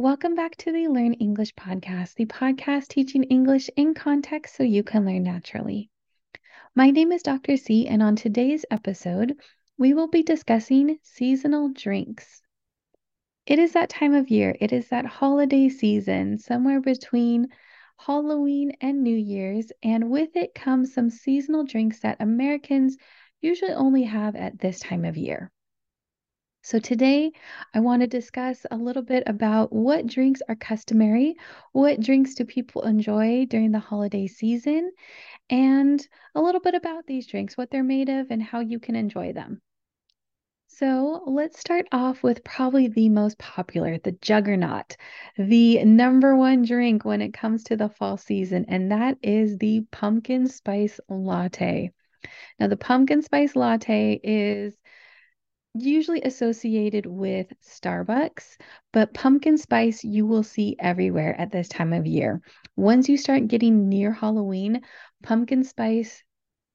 Welcome back to the Learn English podcast, the podcast teaching English in context so you can learn naturally. My name is Dr. C, and on today's episode, we will be discussing seasonal drinks. It is that time of year, it is that holiday season, somewhere between Halloween and New Year's, and with it comes some seasonal drinks that Americans usually only have at this time of year. So, today I want to discuss a little bit about what drinks are customary, what drinks do people enjoy during the holiday season, and a little bit about these drinks, what they're made of, and how you can enjoy them. So, let's start off with probably the most popular, the juggernaut, the number one drink when it comes to the fall season, and that is the pumpkin spice latte. Now, the pumpkin spice latte is usually associated with Starbucks, but pumpkin spice you will see everywhere at this time of year. Once you start getting near Halloween, pumpkin spice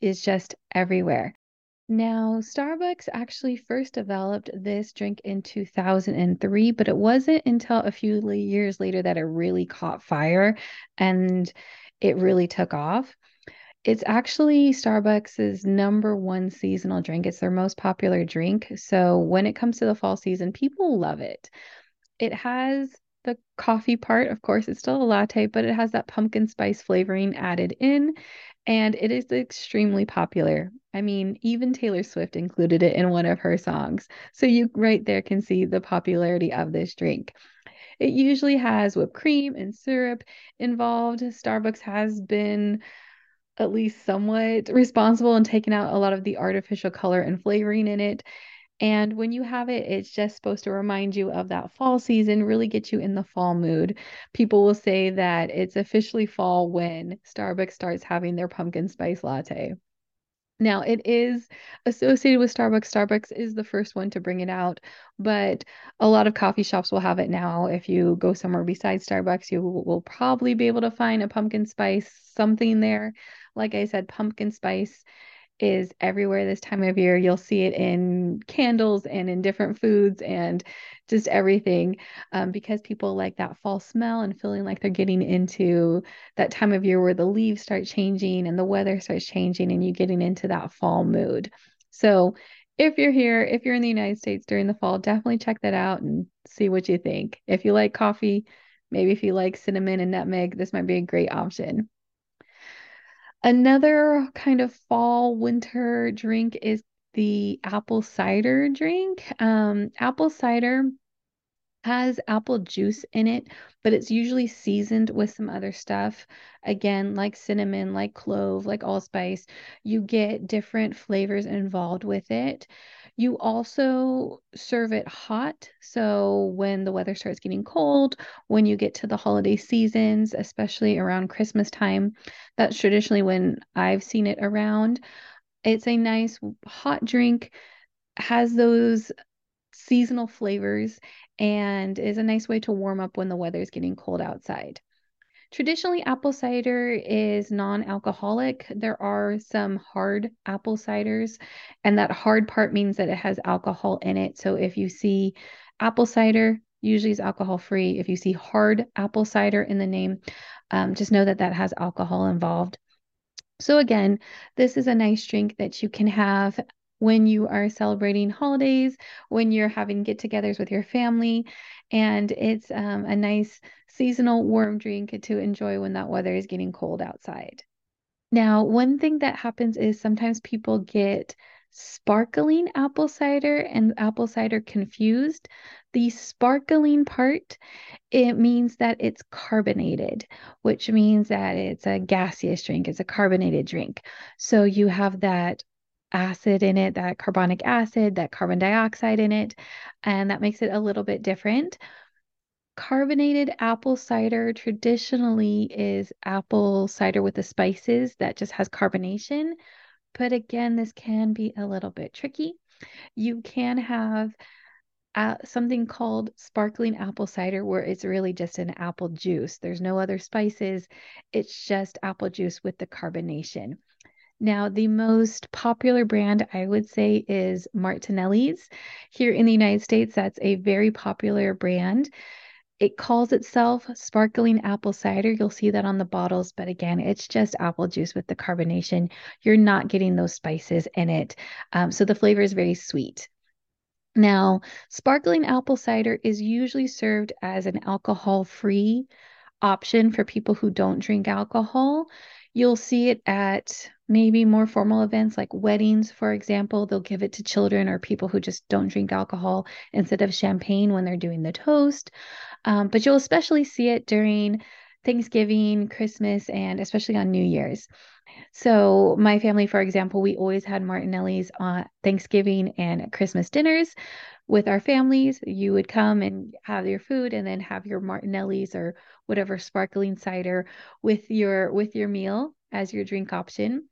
is just everywhere. Now, Starbucks actually first developed this drink in 2003, but it wasn't until a few years later that it really caught fire and it really took off. It's actually Starbucks' number one seasonal drink. It's their most popular drink. So when it comes to the fall season, people love it. It has the coffee part, of course, it's still a latte, but it has that pumpkin spice flavoring added in, and it is extremely popular. I mean, even Taylor Swift included it in one of her songs. So you right there can see the popularity of this drink. It usually has whipped cream and syrup involved. Starbucks has been at least somewhat responsible in taking out a lot of the artificial color and flavoring in it. And when you have it, it's just supposed to remind you of that fall season, really get you in the fall mood. People will say that it's officially fall when Starbucks starts having their pumpkin spice latte. Now, it is associated with Starbucks. Starbucks is the first one to bring it out, but a lot of coffee shops will have it now. If you go somewhere besides Starbucks, you will probably be able to find a pumpkin spice something there. Like I said, pumpkin spice is everywhere this time of year. You'll see it in candles and in different foods and just everything um, because people like that fall smell and feeling like they're getting into that time of year where the leaves start changing and the weather starts changing and you getting into that fall mood. So, if you're here, if you're in the United States during the fall, definitely check that out and see what you think. If you like coffee, maybe if you like cinnamon and nutmeg, this might be a great option. Another kind of fall winter drink is the apple cider drink. Um, apple cider has apple juice in it, but it's usually seasoned with some other stuff. Again, like cinnamon, like clove, like allspice. You get different flavors involved with it. You also serve it hot. So when the weather starts getting cold, when you get to the holiday seasons, especially around Christmas time, that's traditionally when I've seen it around. It's a nice hot drink, has those seasonal flavors, and is a nice way to warm up when the weather is getting cold outside. Traditionally, apple cider is non alcoholic. There are some hard apple ciders, and that hard part means that it has alcohol in it. So if you see apple cider, usually is alcohol free. If you see hard apple cider in the name, um, just know that that has alcohol involved. So, again, this is a nice drink that you can have when you are celebrating holidays, when you're having get togethers with your family. And it's um, a nice seasonal warm drink to enjoy when that weather is getting cold outside. Now, one thing that happens is sometimes people get sparkling apple cider and apple cider confused. The sparkling part, it means that it's carbonated, which means that it's a gaseous drink, it's a carbonated drink. So you have that acid in it, that carbonic acid, that carbon dioxide in it, and that makes it a little bit different carbonated apple cider traditionally is apple cider with the spices that just has carbonation. But again, this can be a little bit tricky. You can have uh, something called sparkling apple cider, where it's really just an apple juice. There's no other spices, it's just apple juice with the carbonation. Now, the most popular brand I would say is Martinelli's. Here in the United States, that's a very popular brand It calls itself sparkling apple cider. You'll see that on the bottles, but again, it's just apple juice with the carbonation. You're not getting those spices in it. Um, so the flavor is very sweet. Now, sparkling apple cider is usually served as an alcohol free option for people who don't drink alcohol. You'll see it at maybe more formal events like weddings, for example. They'll give it to children or people who just don't drink alcohol instead of champagne when they're doing the toast. Um, but you'll especially see it during Thanksgiving, Christmas, and especially on New Year's. So, my family, for example, we always had Martinelli's on Thanksgiving and Christmas dinners with our families. You would come and have your food and then have your Martinelli's or whatever sparkling cider with your with your meal as your drink option.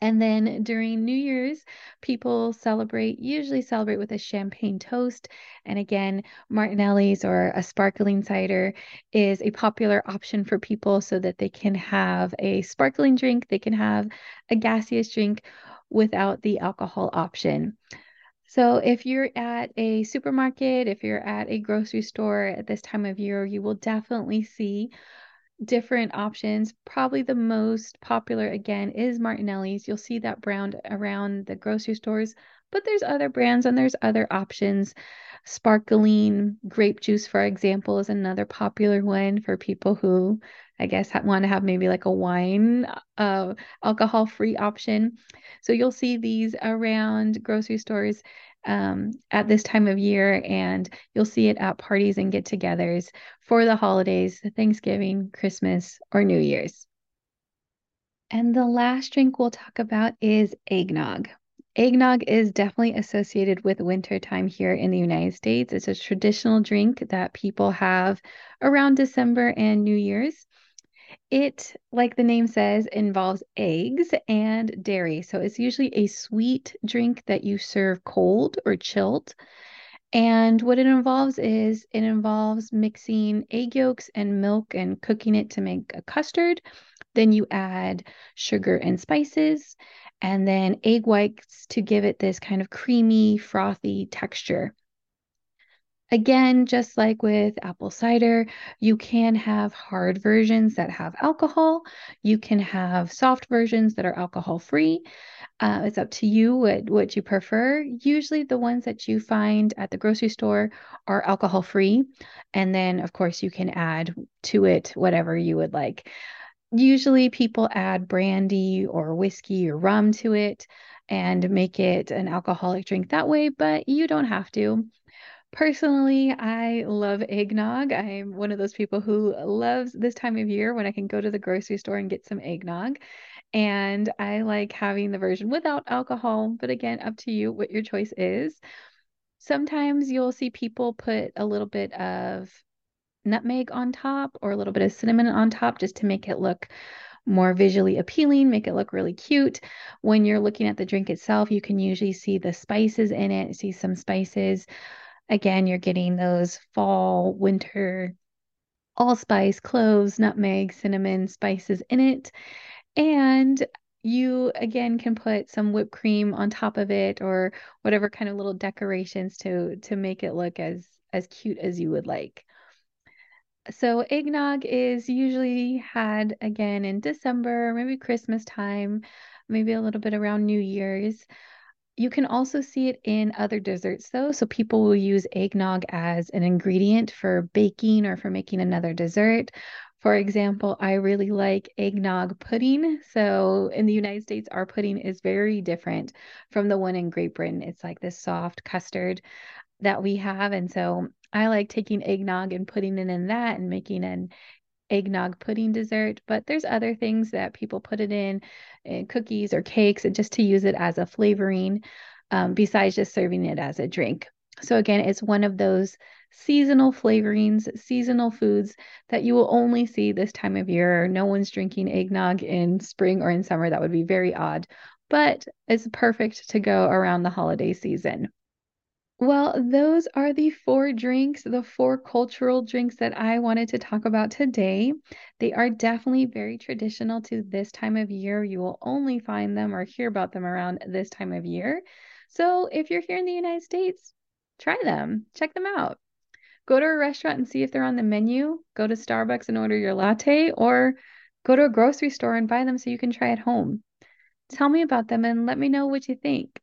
And then during New Year's, people celebrate, usually celebrate with a champagne toast. And again, Martinelli's or a sparkling cider is a popular option for people so that they can have a sparkling drink, they can have a gaseous drink without the alcohol option. So, if you're at a supermarket, if you're at a grocery store at this time of year, you will definitely see different options. Probably the most popular again is Martinelli's. You'll see that brand around the grocery stores, but there's other brands and there's other options. Sparkling grape juice, for example, is another popular one for people who I guess want to have maybe like a wine, uh, alcohol free option. So you'll see these around grocery stores um, at this time of year, and you'll see it at parties and get togethers for the holidays, Thanksgiving, Christmas, or New Year's. And the last drink we'll talk about is eggnog. Eggnog is definitely associated with wintertime here in the United States. It's a traditional drink that people have around December and New Year's. It, like the name says, involves eggs and dairy. So it's usually a sweet drink that you serve cold or chilled. And what it involves is it involves mixing egg yolks and milk and cooking it to make a custard. Then you add sugar and spices, and then egg whites to give it this kind of creamy, frothy texture. Again, just like with apple cider, you can have hard versions that have alcohol. You can have soft versions that are alcohol free. Uh, it's up to you what, what you prefer. Usually, the ones that you find at the grocery store are alcohol free. And then, of course, you can add to it whatever you would like. Usually, people add brandy or whiskey or rum to it and make it an alcoholic drink that way, but you don't have to. Personally, I love eggnog. I'm one of those people who loves this time of year when I can go to the grocery store and get some eggnog. And I like having the version without alcohol, but again, up to you what your choice is. Sometimes you'll see people put a little bit of nutmeg on top or a little bit of cinnamon on top just to make it look more visually appealing, make it look really cute. When you're looking at the drink itself, you can usually see the spices in it, see some spices Again, you're getting those fall, winter, allspice, cloves, nutmeg, cinnamon spices in it. And you again can put some whipped cream on top of it or whatever kind of little decorations to to make it look as as cute as you would like. So eggnog is usually had again in December, maybe Christmas time, maybe a little bit around New Year's. You can also see it in other desserts, though. So people will use eggnog as an ingredient for baking or for making another dessert. For example, I really like eggnog pudding. So in the United States, our pudding is very different from the one in Great Britain. It's like this soft custard that we have. And so I like taking eggnog and putting it in that and making an eggnog pudding dessert, but there's other things that people put it in, in eh, cookies or cakes, and just to use it as a flavoring um, besides just serving it as a drink. So, again, it's one of those seasonal flavorings, seasonal foods that you will only see this time of year. No one's drinking eggnog in spring or in summer. That would be very odd, but it's perfect to go around the holiday season. Well, those are the four drinks, the four cultural drinks that I wanted to talk about today. They are definitely very traditional to this time of year. You will only find them or hear about them around this time of year. So if you're here in the United States, try them, check them out. Go to a restaurant and see if they're on the menu. Go to Starbucks and order your latte, or go to a grocery store and buy them so you can try at home. Tell me about them and let me know what you think.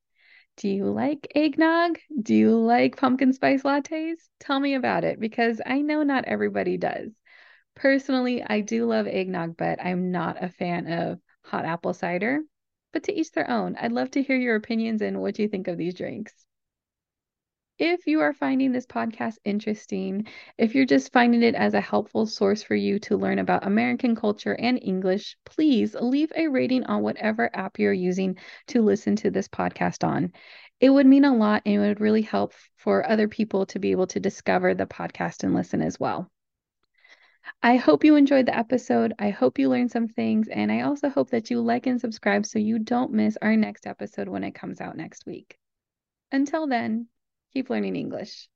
Do you like eggnog? Do you like pumpkin spice lattes? Tell me about it because I know not everybody does. Personally, I do love eggnog, but I'm not a fan of hot apple cider. But to each their own. I'd love to hear your opinions and what you think of these drinks. If you are finding this podcast interesting, if you're just finding it as a helpful source for you to learn about American culture and English, please leave a rating on whatever app you're using to listen to this podcast on. It would mean a lot and it would really help for other people to be able to discover the podcast and listen as well. I hope you enjoyed the episode. I hope you learned some things. And I also hope that you like and subscribe so you don't miss our next episode when it comes out next week. Until then, Keep learning English.